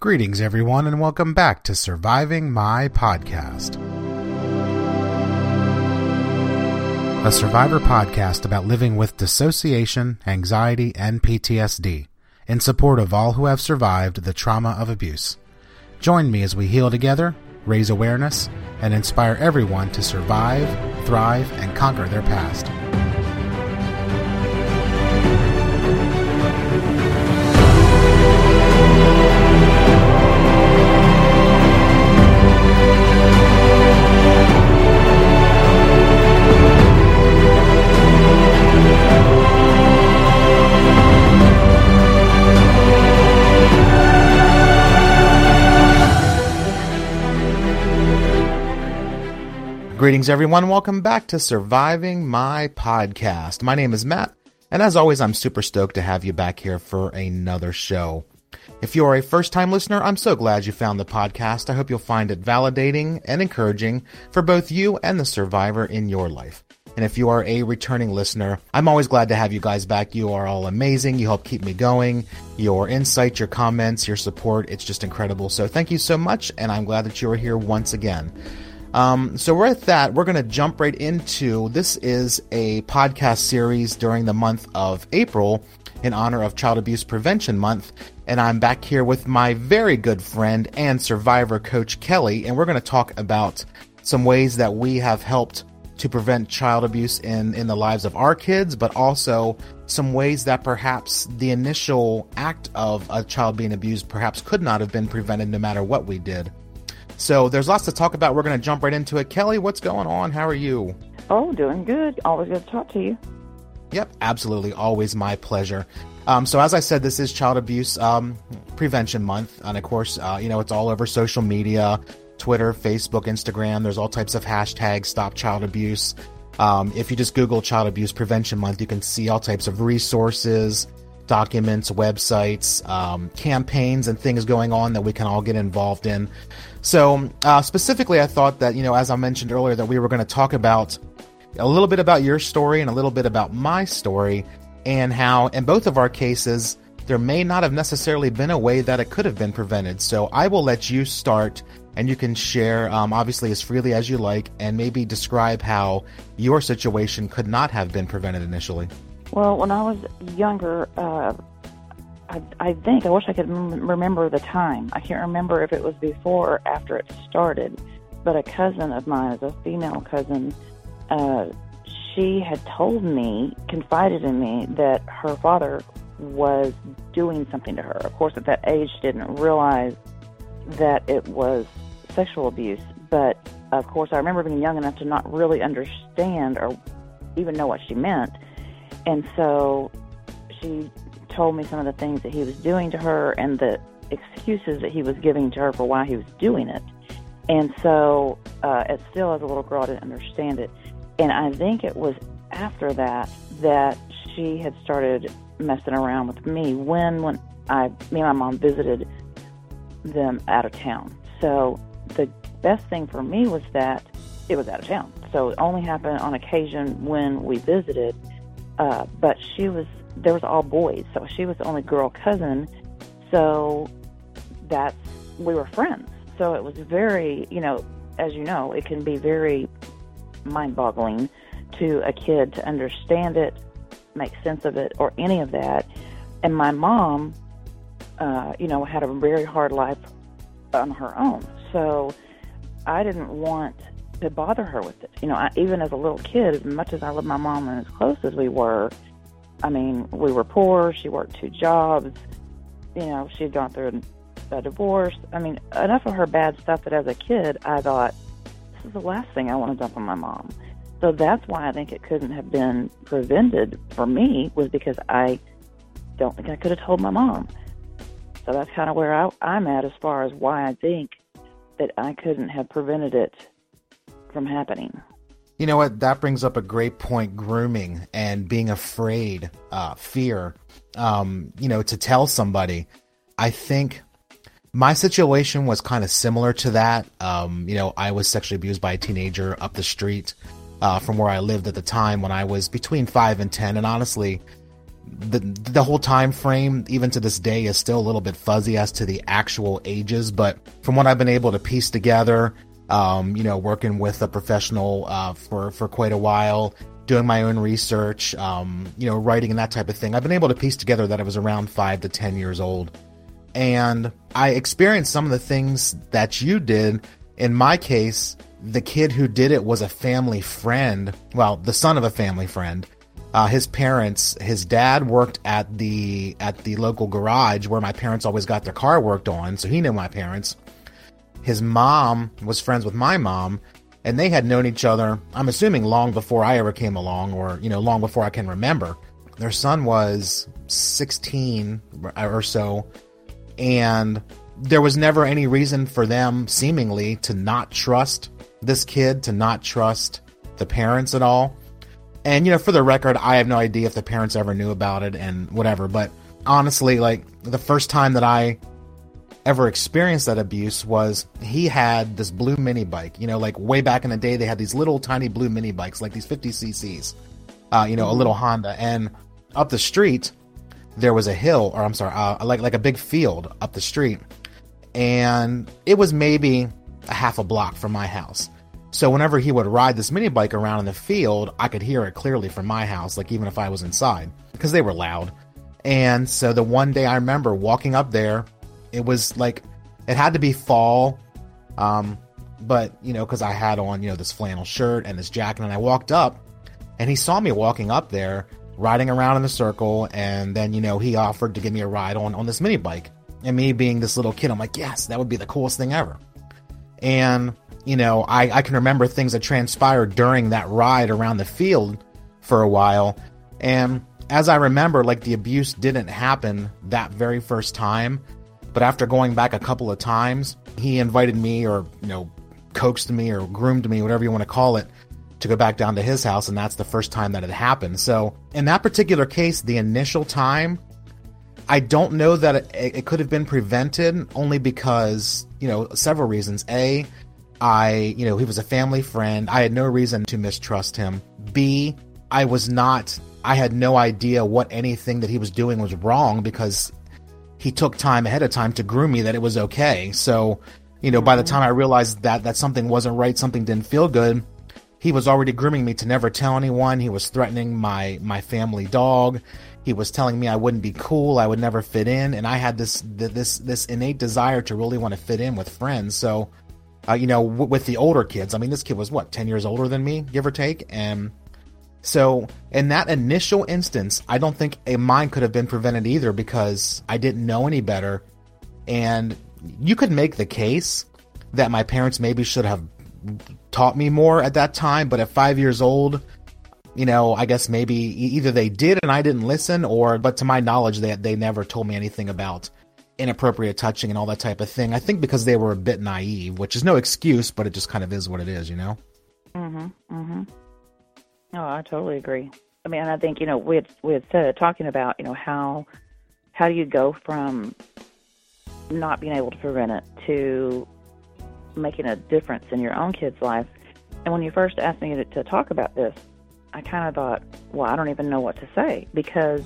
Greetings, everyone, and welcome back to Surviving My Podcast. A survivor podcast about living with dissociation, anxiety, and PTSD in support of all who have survived the trauma of abuse. Join me as we heal together, raise awareness, and inspire everyone to survive, thrive, and conquer their past. Greetings, everyone. Welcome back to Surviving My Podcast. My name is Matt, and as always, I'm super stoked to have you back here for another show. If you are a first time listener, I'm so glad you found the podcast. I hope you'll find it validating and encouraging for both you and the survivor in your life. And if you are a returning listener, I'm always glad to have you guys back. You are all amazing. You help keep me going. Your insight, your comments, your support, it's just incredible. So thank you so much, and I'm glad that you are here once again. Um, so with that, we're going to jump right into this is a podcast series during the month of April in honor of Child Abuse Prevention Month. And I'm back here with my very good friend and survivor coach Kelly, and we're going to talk about some ways that we have helped to prevent child abuse in, in the lives of our kids, but also some ways that perhaps the initial act of a child being abused perhaps could not have been prevented no matter what we did. So there's lots to talk about. We're going to jump right into it. Kelly, what's going on? How are you? Oh, doing good. Always good to talk to you. Yep, absolutely. Always my pleasure. Um, so as I said, this is Child Abuse um, Prevention Month, and of course, uh, you know it's all over social media, Twitter, Facebook, Instagram. There's all types of hashtags Stop Child Abuse. Um, if you just Google Child Abuse Prevention Month, you can see all types of resources, documents, websites, um, campaigns, and things going on that we can all get involved in. So, uh, specifically, I thought that, you know, as I mentioned earlier, that we were going to talk about a little bit about your story and a little bit about my story, and how, in both of our cases, there may not have necessarily been a way that it could have been prevented. So, I will let you start and you can share, um, obviously, as freely as you like, and maybe describe how your situation could not have been prevented initially. Well, when I was younger, uh, I, I think I wish I could m- remember the time. I can't remember if it was before or after it started. But a cousin of mine, a female cousin, uh, she had told me, confided in me, that her father was doing something to her. Of course, at that age, she didn't realize that it was sexual abuse. But of course, I remember being young enough to not really understand or even know what she meant. And so she told me some of the things that he was doing to her and the excuses that he was giving to her for why he was doing it. And so, uh, as still as a little girl, I didn't understand it. And I think it was after that that she had started messing around with me when when I me and my mom visited them out of town. So the best thing for me was that it was out of town. So it only happened on occasion when we visited. Uh, but she was there was all boys, so she was the only girl cousin. So that's we were friends. So it was very, you know, as you know, it can be very mind-boggling to a kid to understand it, make sense of it, or any of that. And my mom, uh, you know, had a very hard life on her own. So I didn't want to bother her with it. You know, I, even as a little kid, as much as I loved my mom and as close as we were, I mean, we were poor. She worked two jobs. You know, she had gone through a divorce. I mean, enough of her bad stuff that as a kid, I thought, this is the last thing I want to dump on my mom. So that's why I think it couldn't have been prevented for me was because I don't think I could have told my mom. So that's kind of where I, I'm at as far as why I think that I couldn't have prevented it from happening. You know what? That brings up a great point grooming and being afraid, uh, fear, um, you know, to tell somebody. I think my situation was kind of similar to that. Um, you know, I was sexually abused by a teenager up the street uh, from where I lived at the time when I was between five and 10. And honestly, the the whole time frame, even to this day, is still a little bit fuzzy as to the actual ages. But from what I've been able to piece together, um, you know, working with a professional uh, for for quite a while, doing my own research, um, you know, writing and that type of thing, I've been able to piece together that I was around five to ten years old, and I experienced some of the things that you did. In my case, the kid who did it was a family friend, well, the son of a family friend uh, his parents, his dad worked at the at the local garage where my parents always got their car worked on, so he knew my parents. His mom was friends with my mom, and they had known each other. I'm assuming long before I ever came along, or you know, long before I can remember. Their son was 16 or so, and there was never any reason for them, seemingly, to not trust this kid, to not trust the parents at all and you know, for the record, I have no idea if the parents ever knew about it and whatever. But honestly, like the first time that I ever experienced that abuse was he had this blue mini bike. You know, like way back in the day, they had these little tiny blue mini bikes, like these 50 cc's. Uh, you know, a mm-hmm. little Honda, and up the street there was a hill, or I'm sorry, uh, like like a big field up the street, and it was maybe a half a block from my house. So whenever he would ride this mini bike around in the field, I could hear it clearly from my house, like even if I was inside, because they were loud. And so the one day I remember walking up there, it was like it had to be fall, um, but you know, because I had on you know this flannel shirt and this jacket, and I walked up, and he saw me walking up there, riding around in the circle, and then you know he offered to give me a ride on on this mini bike, and me being this little kid, I'm like, yes, that would be the coolest thing ever, and you know, I, I can remember things that transpired during that ride around the field for a while. And as I remember, like the abuse didn't happen that very first time. But after going back a couple of times, he invited me or, you know, coaxed me or groomed me, whatever you want to call it, to go back down to his house. And that's the first time that it happened. So in that particular case, the initial time, I don't know that it, it could have been prevented only because, you know, several reasons. A, I, you know, he was a family friend. I had no reason to mistrust him. B, I was not, I had no idea what anything that he was doing was wrong because he took time ahead of time to groom me that it was okay. So, you know, by the time I realized that that something wasn't right, something didn't feel good, he was already grooming me to never tell anyone. He was threatening my my family dog. He was telling me I wouldn't be cool, I would never fit in, and I had this this this innate desire to really want to fit in with friends. So, uh, you know, w- with the older kids. I mean, this kid was what, 10 years older than me, give or take? And so, in that initial instance, I don't think a mine could have been prevented either because I didn't know any better. And you could make the case that my parents maybe should have taught me more at that time, but at five years old, you know, I guess maybe either they did and I didn't listen, or, but to my knowledge, they, they never told me anything about inappropriate touching and all that type of thing. I think because they were a bit naive, which is no excuse, but it just kind of is what it is, you know. Mhm. Mhm. No, I totally agree. I mean, I think you know we had we had said talking about you know how how do you go from not being able to prevent it to making a difference in your own kid's life. And when you first asked me to, to talk about this, I kind of thought, well, I don't even know what to say because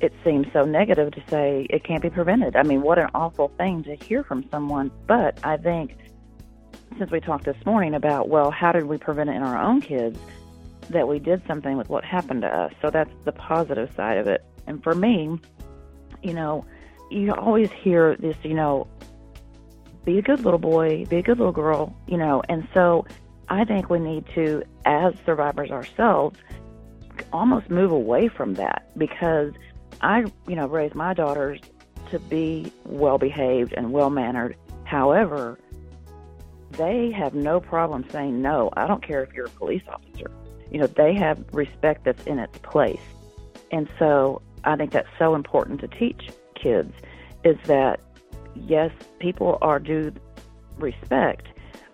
it seems so negative to say it can't be prevented. I mean, what an awful thing to hear from someone. But I think since we talked this morning about, well, how did we prevent it in our own kids, that we did something with what happened to us. So that's the positive side of it. And for me, you know, you always hear this, you know, be a good little boy, be a good little girl, you know, and so I think we need to, as survivors ourselves, almost move away from that because I, you know, raised my daughters to be well behaved and well mannered. However, they have no problem saying no. I don't care if you're a police officer. You know, they have respect that's in its place. And so I think that's so important to teach kids is that yes, people are due respect,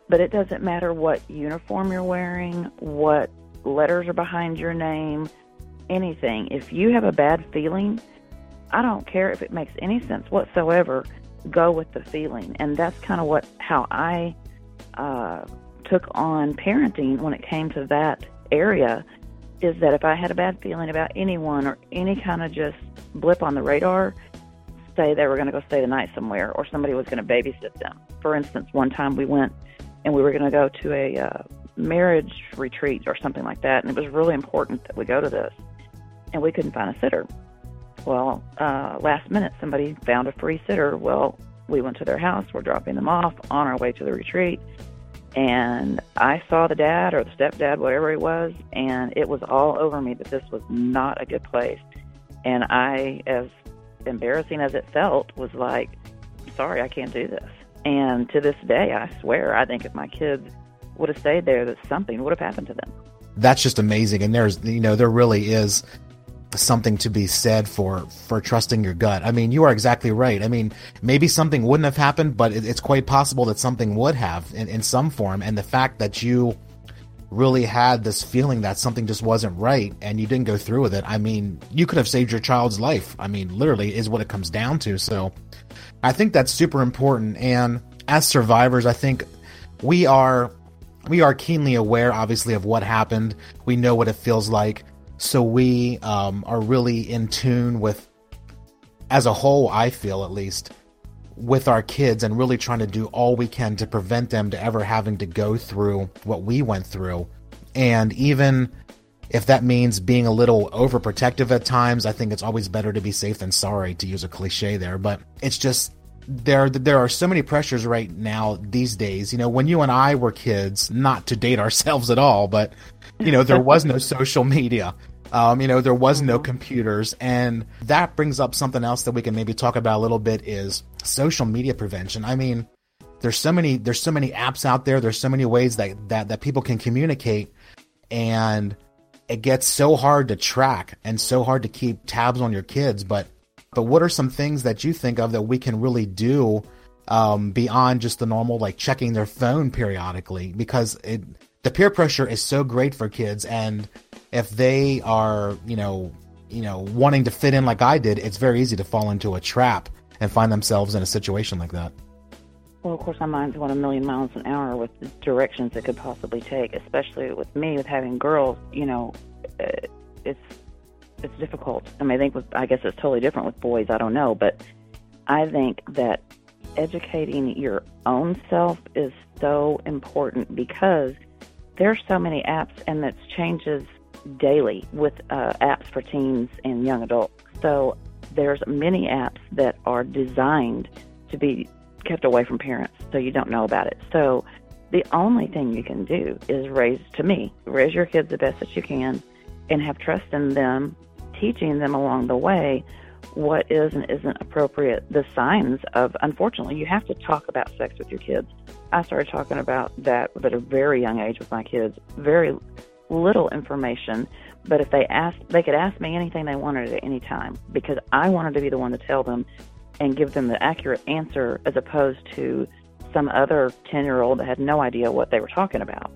but it doesn't matter what uniform you're wearing, what letters are behind your name, anything. If you have a bad feeling, I don't care if it makes any sense whatsoever. Go with the feeling, and that's kind of what how I uh, took on parenting when it came to that area. is that if I had a bad feeling about anyone or any kind of just blip on the radar, say they were going to go stay the night somewhere or somebody was going to babysit them. For instance, one time we went and we were going to go to a uh, marriage retreat or something like that, and it was really important that we go to this, and we couldn't find a sitter. Well, uh, last minute, somebody found a free sitter. Well, we went to their house. We're dropping them off on our way to the retreat. And I saw the dad or the stepdad, whatever he was, and it was all over me that this was not a good place. And I, as embarrassing as it felt, was like, sorry, I can't do this. And to this day, I swear, I think if my kids would have stayed there, that something would have happened to them. That's just amazing. And there's, you know, there really is something to be said for for trusting your gut. I mean, you are exactly right. I mean, maybe something wouldn't have happened, but it, it's quite possible that something would have in, in some form. And the fact that you really had this feeling that something just wasn't right and you didn't go through with it, I mean, you could have saved your child's life. I mean, literally is what it comes down to. So I think that's super important. And as survivors, I think we are we are keenly aware obviously of what happened. We know what it feels like so we um, are really in tune with, as a whole, I feel at least, with our kids and really trying to do all we can to prevent them to ever having to go through what we went through. And even if that means being a little overprotective at times, I think it's always better to be safe than sorry, to use a cliche there. But it's just there there are so many pressures right now these days. You know, when you and I were kids, not to date ourselves at all, but you know, there was no social media. Um, you know, there was no mm-hmm. computers, and that brings up something else that we can maybe talk about a little bit is social media prevention. I mean, there's so many there's so many apps out there. There's so many ways that that that people can communicate, and it gets so hard to track and so hard to keep tabs on your kids. But but what are some things that you think of that we can really do um, beyond just the normal like checking their phone periodically? Because it the peer pressure is so great for kids and if they are, you know, you know, wanting to fit in like I did, it's very easy to fall into a trap and find themselves in a situation like that. Well, of course, my mind's going a million miles an hour with directions it could possibly take, especially with me with having girls. You know, uh, it's it's difficult. I mean, I think with, I guess it's totally different with boys. I don't know, but I think that educating your own self is so important because there's so many apps and that changes daily with uh, apps for teens and young adults. So there's many apps that are designed to be kept away from parents so you don't know about it. So the only thing you can do is raise, to me, raise your kids the best that you can and have trust in them, teaching them along the way what is and isn't appropriate, the signs of, unfortunately, you have to talk about sex with your kids. I started talking about that at a very young age with my kids, very little information, but if they asked, they could ask me anything they wanted at any time because I wanted to be the one to tell them and give them the accurate answer as opposed to some other 10 year old that had no idea what they were talking about.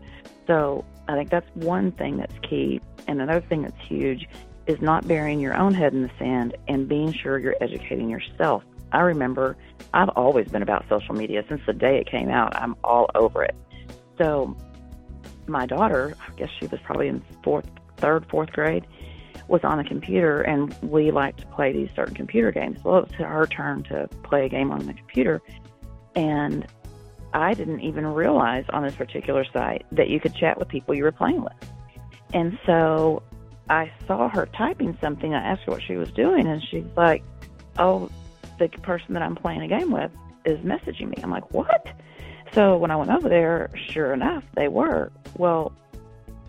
So I think that's one thing that's key. And another thing that's huge is not burying your own head in the sand and being sure you're educating yourself. I remember I've always been about social media since the day it came out. I'm all over it. So my daughter, I guess she was probably in fourth, third, fourth grade, was on the computer, and we like to play these certain computer games. Well, it was her turn to play a game on the computer, and I didn't even realize on this particular site that you could chat with people you were playing with. And so I saw her typing something. I asked her what she was doing, and she's like, "Oh, the person that I'm playing a game with is messaging me." I'm like, "What?" So when I went over there, sure enough, they were. Well,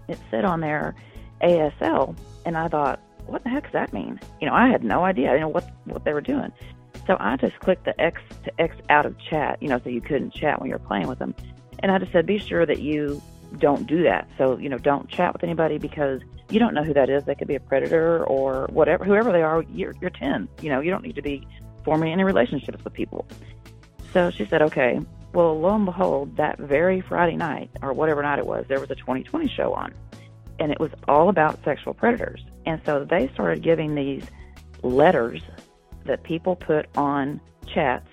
it said on there ASL, and I thought, what the heck does that mean? You know, I had no idea. I didn't know what what they were doing. So I just clicked the X to X out of chat, you know, so you couldn't chat when you were playing with them. And I just said, be sure that you don't do that. So, you know, don't chat with anybody because you don't know who that is. They could be a predator or whatever, whoever they are. You're, you're 10. You know, you don't need to be forming any relationships with people. So she said, okay. Well, lo and behold, that very Friday night, or whatever night it was, there was a 20/20 show on. And it was all about sexual predators. And so they started giving these letters that people put on chats.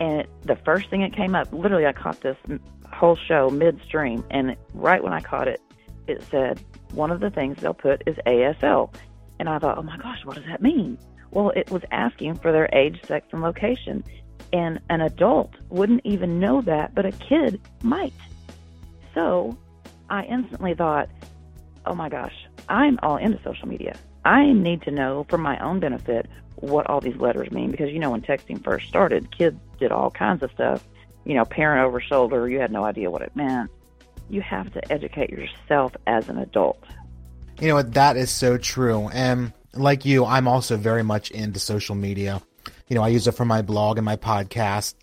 And it, the first thing that came up, literally, I caught this whole show midstream. And right when I caught it, it said one of the things they'll put is ASL. And I thought, oh my gosh, what does that mean? Well, it was asking for their age, sex, and location. And an adult wouldn't even know that, but a kid might. So I instantly thought, oh my gosh, I'm all into social media. I need to know for my own benefit what all these letters mean because you know when texting first started, kids did all kinds of stuff. You know, parent over shoulder, you had no idea what it meant. You have to educate yourself as an adult. You know what? That is so true. And like you, I'm also very much into social media. You know, I use it for my blog and my podcast.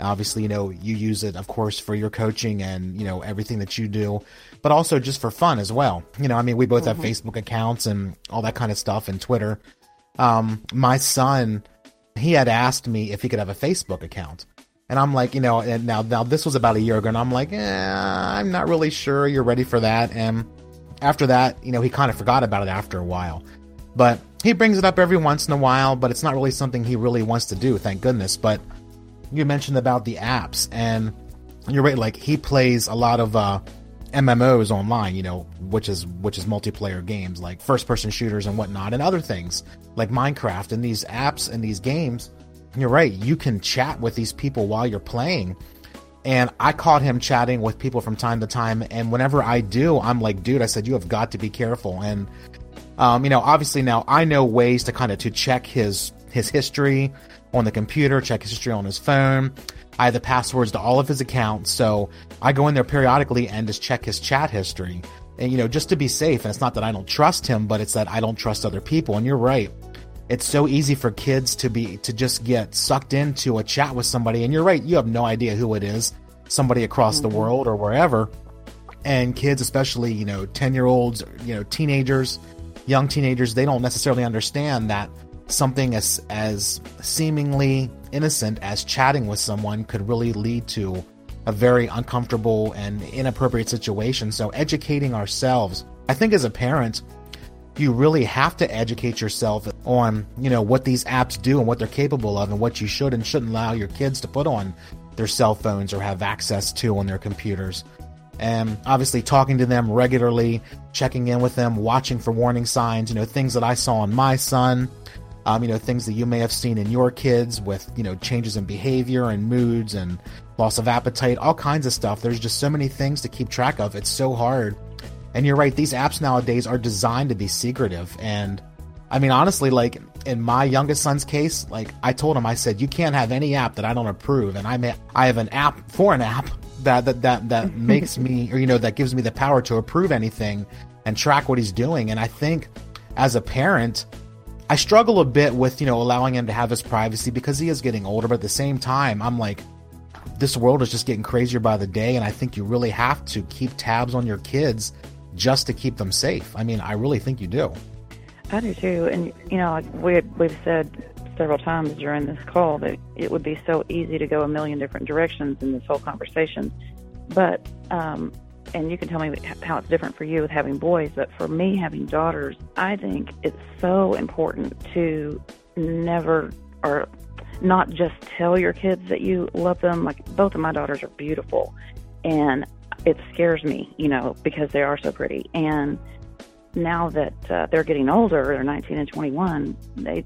Obviously, you know, you use it, of course, for your coaching and, you know, everything that you do, but also just for fun as well. You know, I mean, we both mm-hmm. have Facebook accounts and all that kind of stuff and Twitter. Um, my son, he had asked me if he could have a Facebook account. And I'm like, you know, and now, now this was about a year ago, and I'm like, eh, I'm not really sure you're ready for that. And after that, you know, he kind of forgot about it after a while. But he brings it up every once in a while, but it's not really something he really wants to do, thank goodness. But you mentioned about the apps, and you're right. Like he plays a lot of uh, MMOs online, you know, which is which is multiplayer games like first person shooters and whatnot, and other things like Minecraft. And these apps and these games, you're right. You can chat with these people while you're playing. And I caught him chatting with people from time to time. And whenever I do, I'm like, dude, I said, you have got to be careful. And, um, you know, obviously now I know ways to kind of to check his his history on the computer, check his history on his phone. I have the passwords to all of his accounts, so I go in there periodically and just check his chat history. And you know, just to be safe. And it's not that I don't trust him, but it's that I don't trust other people. And you're right. It's so easy for kids to be to just get sucked into a chat with somebody. And you're right, you have no idea who it is, somebody across mm-hmm. the world or wherever. And kids, especially, you know, 10 year olds, you know, teenagers, young teenagers, they don't necessarily understand that something as as seemingly innocent as chatting with someone could really lead to a very uncomfortable and inappropriate situation. So educating ourselves, I think as a parent, you really have to educate yourself on, you know, what these apps do and what they're capable of and what you should and shouldn't allow your kids to put on their cell phones or have access to on their computers. And obviously talking to them regularly, checking in with them, watching for warning signs, you know, things that I saw in my son, um, you know, things that you may have seen in your kids with, you know, changes in behavior and moods and loss of appetite, all kinds of stuff. There's just so many things to keep track of. It's so hard. And you're right, these apps nowadays are designed to be secretive. And I mean, honestly, like in my youngest son's case, like I told him, I said, you can't have any app that I don't approve. And I may, I have an app for an app that, that, that, that makes me, or, you know, that gives me the power to approve anything and track what he's doing. And I think as a parent, I struggle a bit with, you know, allowing him to have his privacy because he is getting older, but at the same time, I'm like, this world is just getting crazier by the day, and I think you really have to keep tabs on your kids just to keep them safe. I mean, I really think you do. I do too, and you know, like we we've said several times during this call that it would be so easy to go a million different directions in this whole conversation, but um, and you can tell me how it's different for you with having boys, but for me having daughters, I think it's so important to never or not just tell your kids that you love them. Like both of my daughters are beautiful, and it scares me, you know, because they are so pretty. And now that uh, they're getting older, they're 19 and 21, they,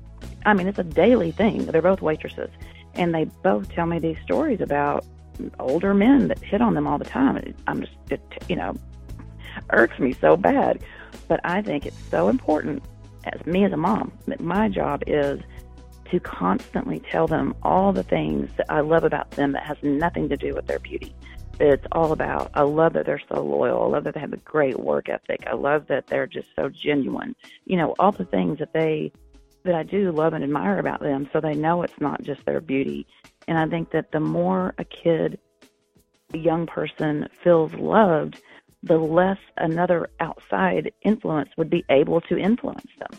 I mean, it's a daily thing. They're both waitresses, and they both tell me these stories about older men that hit on them all the time. I'm just, it, you know, irks me so bad. But I think it's so important, as me as a mom, that my job is to constantly tell them all the things that I love about them that has nothing to do with their beauty. It's all about, I love that they're so loyal. I love that they have a great work ethic. I love that they're just so genuine. You know, all the things that they, that I do love and admire about them so they know it's not just their beauty and I think that the more a kid, a young person feels loved, the less another outside influence would be able to influence them.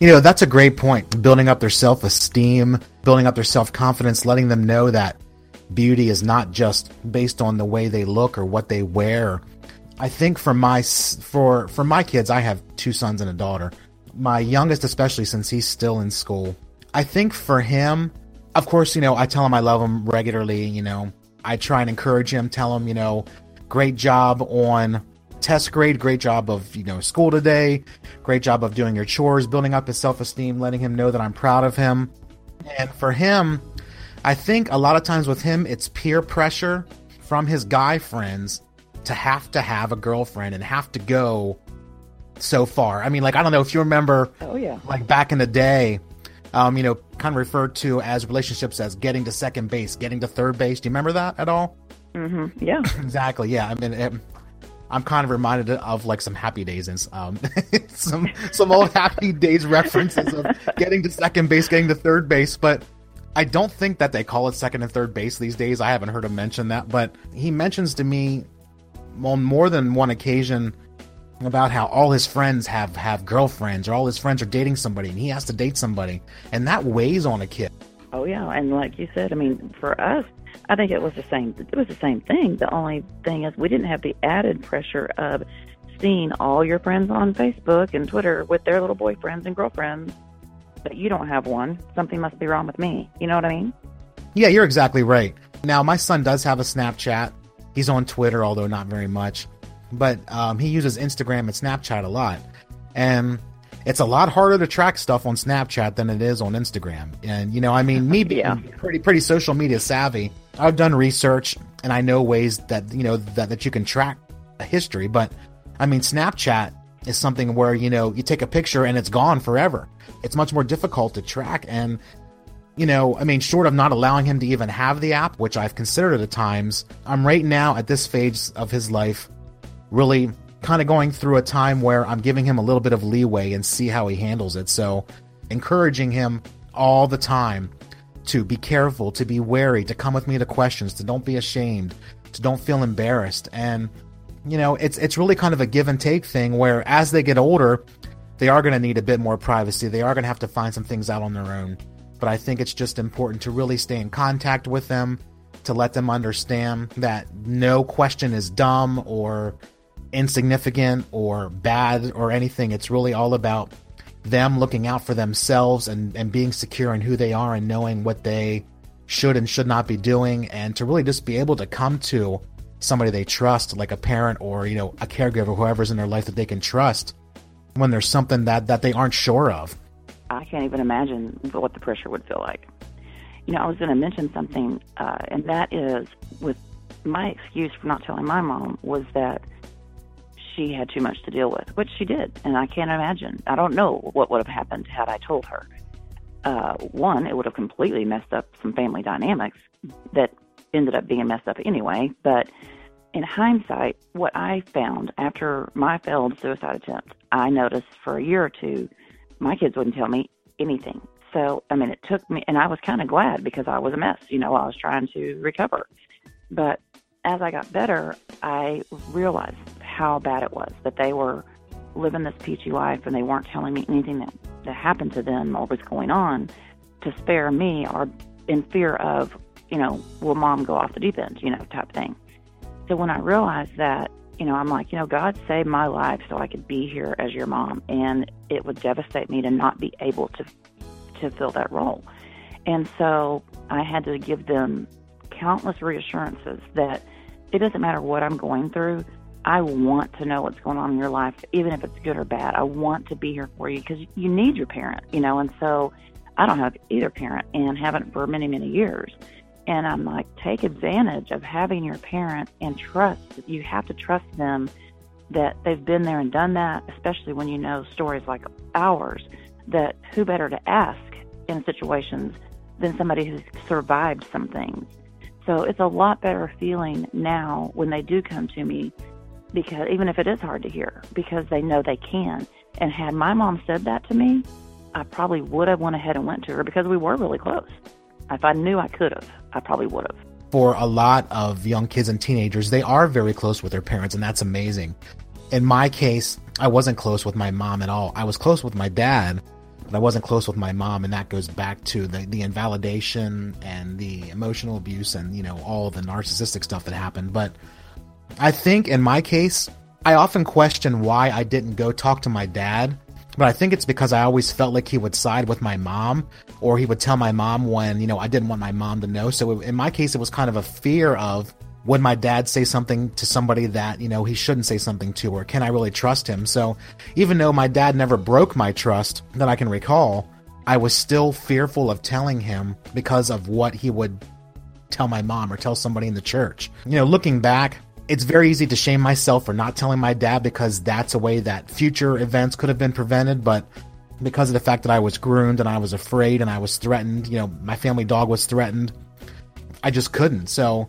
You know, that's a great point. Building up their self esteem, building up their self confidence, letting them know that beauty is not just based on the way they look or what they wear. I think for my for for my kids, I have two sons and a daughter. My youngest, especially since he's still in school, I think for him, of course, you know, I tell him I love him regularly. You know, I try and encourage him, tell him, you know, great job on test grade, great job of, you know, school today, great job of doing your chores, building up his self esteem, letting him know that I'm proud of him. And for him, I think a lot of times with him, it's peer pressure from his guy friends to have to have a girlfriend and have to go so far. I mean, like, I don't know if you remember, Oh yeah. like back in the day, um, you know, kind of referred to as relationships as getting to second base, getting to third base. Do you remember that at all? hmm Yeah. Exactly. Yeah. I mean, it, I'm kind of reminded of like some Happy Days and um, some some old Happy Days references of getting to second base, getting to third base, but. I don't think that they call it second and third base these days. I haven't heard him mention that, but he mentions to me on more than one occasion about how all his friends have have girlfriends or all his friends are dating somebody and he has to date somebody and that weighs on a kid Oh yeah, and like you said, I mean, for us, I think it was the same. It was the same thing. The only thing is, we didn't have the added pressure of seeing all your friends on Facebook and Twitter with their little boyfriends and girlfriends. But you don't have one. Something must be wrong with me. You know what I mean? yeah you're exactly right now my son does have a snapchat he's on twitter although not very much but um, he uses instagram and snapchat a lot. And it's a lot harder to track stuff on snapchat than it is on instagram. And you know i mean me being Yeah. pretty pretty social media savvy i've done research and i know ways that you know that, that you can track a history. But i mean snapchat is something where you know you take a picture and it's gone forever. It's much more difficult to track. And you know, I mean, short of not allowing him to even have the app, which I've considered at times, I'm right now at this phase of his life really kind of going through a time where I'm giving him a little bit of leeway and see how he handles it. So, encouraging him all the time to be careful, to be wary, to come with me to questions, to don't be ashamed, to don't feel embarrassed. And you know, it's it's really kind of a give and take thing where as they get older, they are going to need a bit more privacy. They are going to have to find some things out on their own. But I think it's just important to really stay in contact with them, to let them understand that no question is dumb or insignificant or bad or anything. It's really all about them looking out for themselves and, and being secure in who they are and knowing what they should and should not be doing and to really just be able to come to somebody they trust like a parent or you know a caregiver whoever's in their life that they can trust when there's something that that they aren't sure of I can't even imagine what the pressure would feel like. You know, I was going to mention something, uh, and that is with my excuse for not telling my mom was that she had too much to deal with, which she did, and I can't imagine. I don't know what would have happened had I told her. Uh, one, it would have completely messed up some family dynamics that ended up being messed up anyway. But in hindsight, what I found after my failed suicide attempt, I noticed for a year or two, my kids wouldn't tell me anything. So, I mean, it took me, and I was kind of glad because I was a mess. You know, I was trying to recover. But as I got better, I realized how bad it was that they were living this peachy life and they weren't telling me anything that, that happened to them or was going on to spare me or in fear of, you know, will mom go off the deep end, you know, type thing. So when I realized that, you know, I'm like, you know, God saved my life so I could be here as your mom, and it would devastate me to not be able to to fill that role. And so I had to give them countless reassurances that it doesn't matter what I'm going through. I want to know what's going on in your life, even if it's good or bad. I want to be here for you because you need your parent, you know. And so I don't have either parent and haven't for many, many years. And I'm like, take advantage of having your parent and trust. You have to trust them that they've been there and done that, especially when you know stories like ours, that who better to ask in situations than somebody who's survived some things. So it's a lot better feeling now when they do come to me because even if it is hard to hear, because they know they can. And had my mom said that to me, I probably would have went ahead and went to her because we were really close. If I knew I could have, I probably would have. for a lot of young kids and teenagers, they are very close with their parents, and that's amazing. In my case, I wasn't close with my mom at all. I was close with my dad, but I wasn't close with my mom, and that goes back to the, the invalidation and the emotional abuse and, you know, all the narcissistic stuff that happened. But I think in my case, I often question why I didn't go talk to my dad but I think it's because I always felt like he would side with my mom or he would tell my mom when, you know, I didn't want my mom to know. So in my case, it was kind of a fear of would my dad say something to somebody that, you know, he shouldn't say something to, or can I really trust him? So even though my dad never broke my trust that I can recall, I was still fearful of telling him because of what he would tell my mom or tell somebody in the church. You know, looking back, it's very easy to shame myself for not telling my dad because that's a way that future events could have been prevented, but because of the fact that I was groomed and I was afraid and I was threatened, you know, my family dog was threatened, I just couldn't. So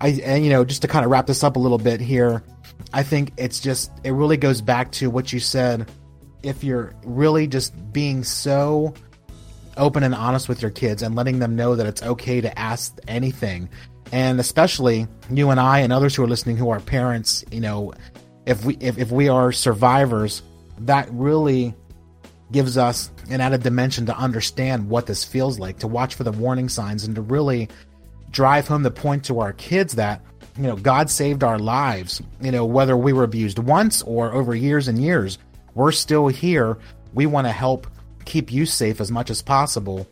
I, and you know, just to kind of wrap this up a little bit here, I think it's just, it really goes back to what you said. If you're really just being so open and honest with your kids and letting them know that it's okay to ask anything, and especially you and I and others who are listening who are parents, you know, if we if, if we are survivors, that really gives us an added dimension to understand what this feels like, to watch for the warning signs and to really drive home the point to our kids that you know God saved our lives. You know whether we were abused once or over years and years, we're still here. We want to help keep you safe as much as possible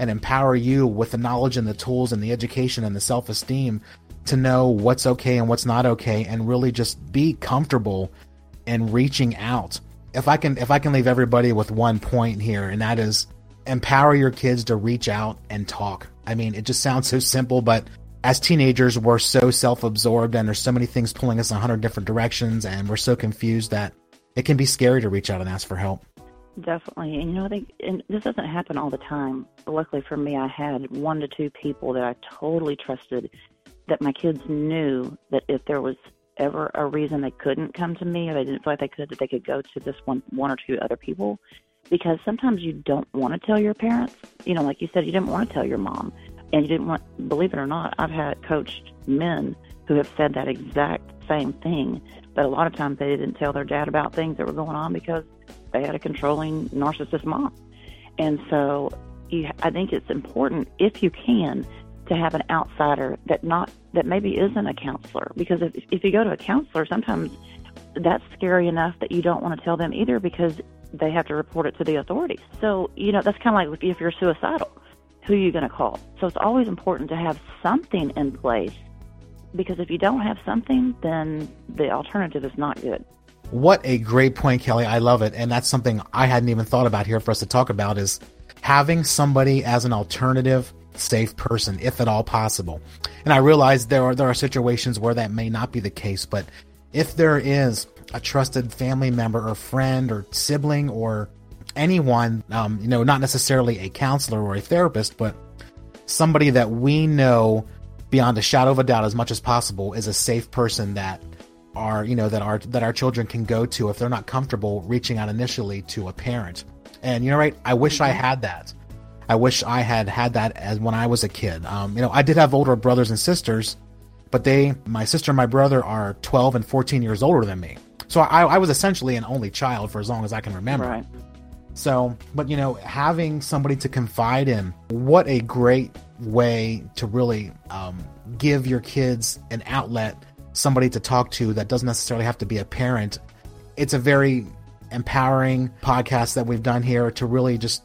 and empower you with the knowledge and the tools and the education and the self-esteem to know what's okay and what's not okay and really just be comfortable in reaching out. If I can if I can leave everybody with one point here and that is empower your kids to reach out and talk. I mean, it just sounds so simple, but as teenagers, we're so self absorbed and there's so many things pulling us in a hundred different directions, and we're so confused that it can be scary to reach out and ask for help. Definitely. And you know, I think and this doesn't happen all the time. But luckily for me, I had one to two people that I totally trusted that my kids knew that if there was ever a reason they couldn't come to me or they didn't feel like they could, that they could go to this one, one or two other people because sometimes you don't want to tell your parents. You know, like you said, you didn't want to tell your mom, and you didn't want. Believe it or not, I've had coached men who have said that exact same thing, but a lot of times they didn't tell their dad about things that were going on because they had a controlling narcissist mom, and so you, I think it's important if you can to have an outsider that not that maybe isn't a counselor because if if you go to a counselor sometimes that's scary enough that you don't want to tell them either because they have to report it to the authorities. So, you know, that's kind of like if you're suicidal, who are you going to call? So it's always important to have something in place because if you don't have something, then the alternative is not good. What a great point, Kelly. I love it. And that's something I hadn't even thought about here for us to talk about is having somebody as an alternative safe person, if at all possible. And I realize there are there are situations where that may not be the case, but if there is a trusted family member or friend or sibling or anyone, um, you know, not necessarily a counselor or a therapist, but somebody that we know beyond a shadow of a doubt as much as possible is a safe person that our you know that our that our children can go to if they're not comfortable reaching out initially to a parent. And you know right i wish i had that. I wish i had had that as when i was a kid. Um, you know i did have older brothers and sisters but they my sister and my brother are 12 and 14 years older than me. So I, I was essentially an only child for as long as I can remember. Right. So, but you know, having somebody to confide in, what a great way to really um, give your kids an outlet, somebody to talk to that doesn't necessarily have to be a parent. It's a very empowering podcast that we've done here to really just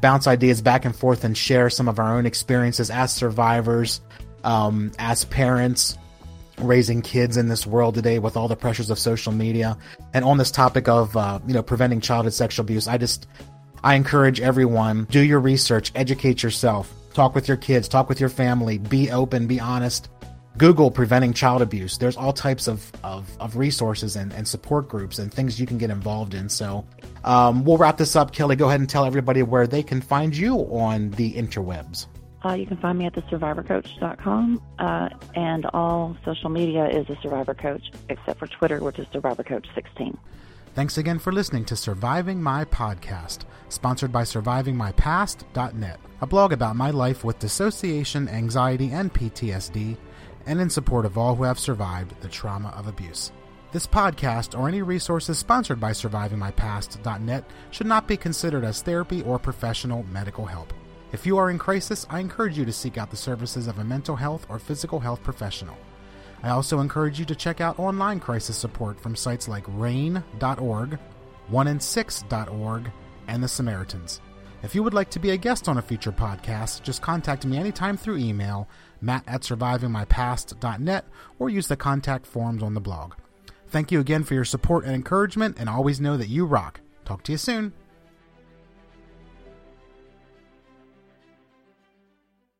bounce ideas back and forth and share some of our own experiences as survivors, um, as parents, raising kids in this world today with all the pressures of social media and on this topic of uh, you know preventing childhood sexual abuse i just i encourage everyone do your research educate yourself talk with your kids talk with your family be open be honest. Google preventing child abuse. There's all types of, of, of resources and, and support groups and things you can get involved in. So um, we'll wrap this up. Kelly go ahead and tell everybody where they can find you on the interwebs uh, you can find me at thesurvivorcoach.com, uh, and all social media is a Survivor Coach, except for Twitter, which is Survivor Coach 16. Thanks again for listening to Surviving My Podcast, sponsored by SurvivingMyPast.net, a blog about my life with dissociation, anxiety, and PTSD, and in support of all who have survived the trauma of abuse. This podcast or any resources sponsored by SurvivingMyPast.net should not be considered as therapy or professional medical help. If you are in crisis, I encourage you to seek out the services of a mental health or physical health professional. I also encourage you to check out online crisis support from sites like RAINN.org, 1in6.org, and The Samaritans. If you would like to be a guest on a future podcast, just contact me anytime through email, matt at survivingmypast.net, or use the contact forms on the blog. Thank you again for your support and encouragement, and always know that you rock. Talk to you soon.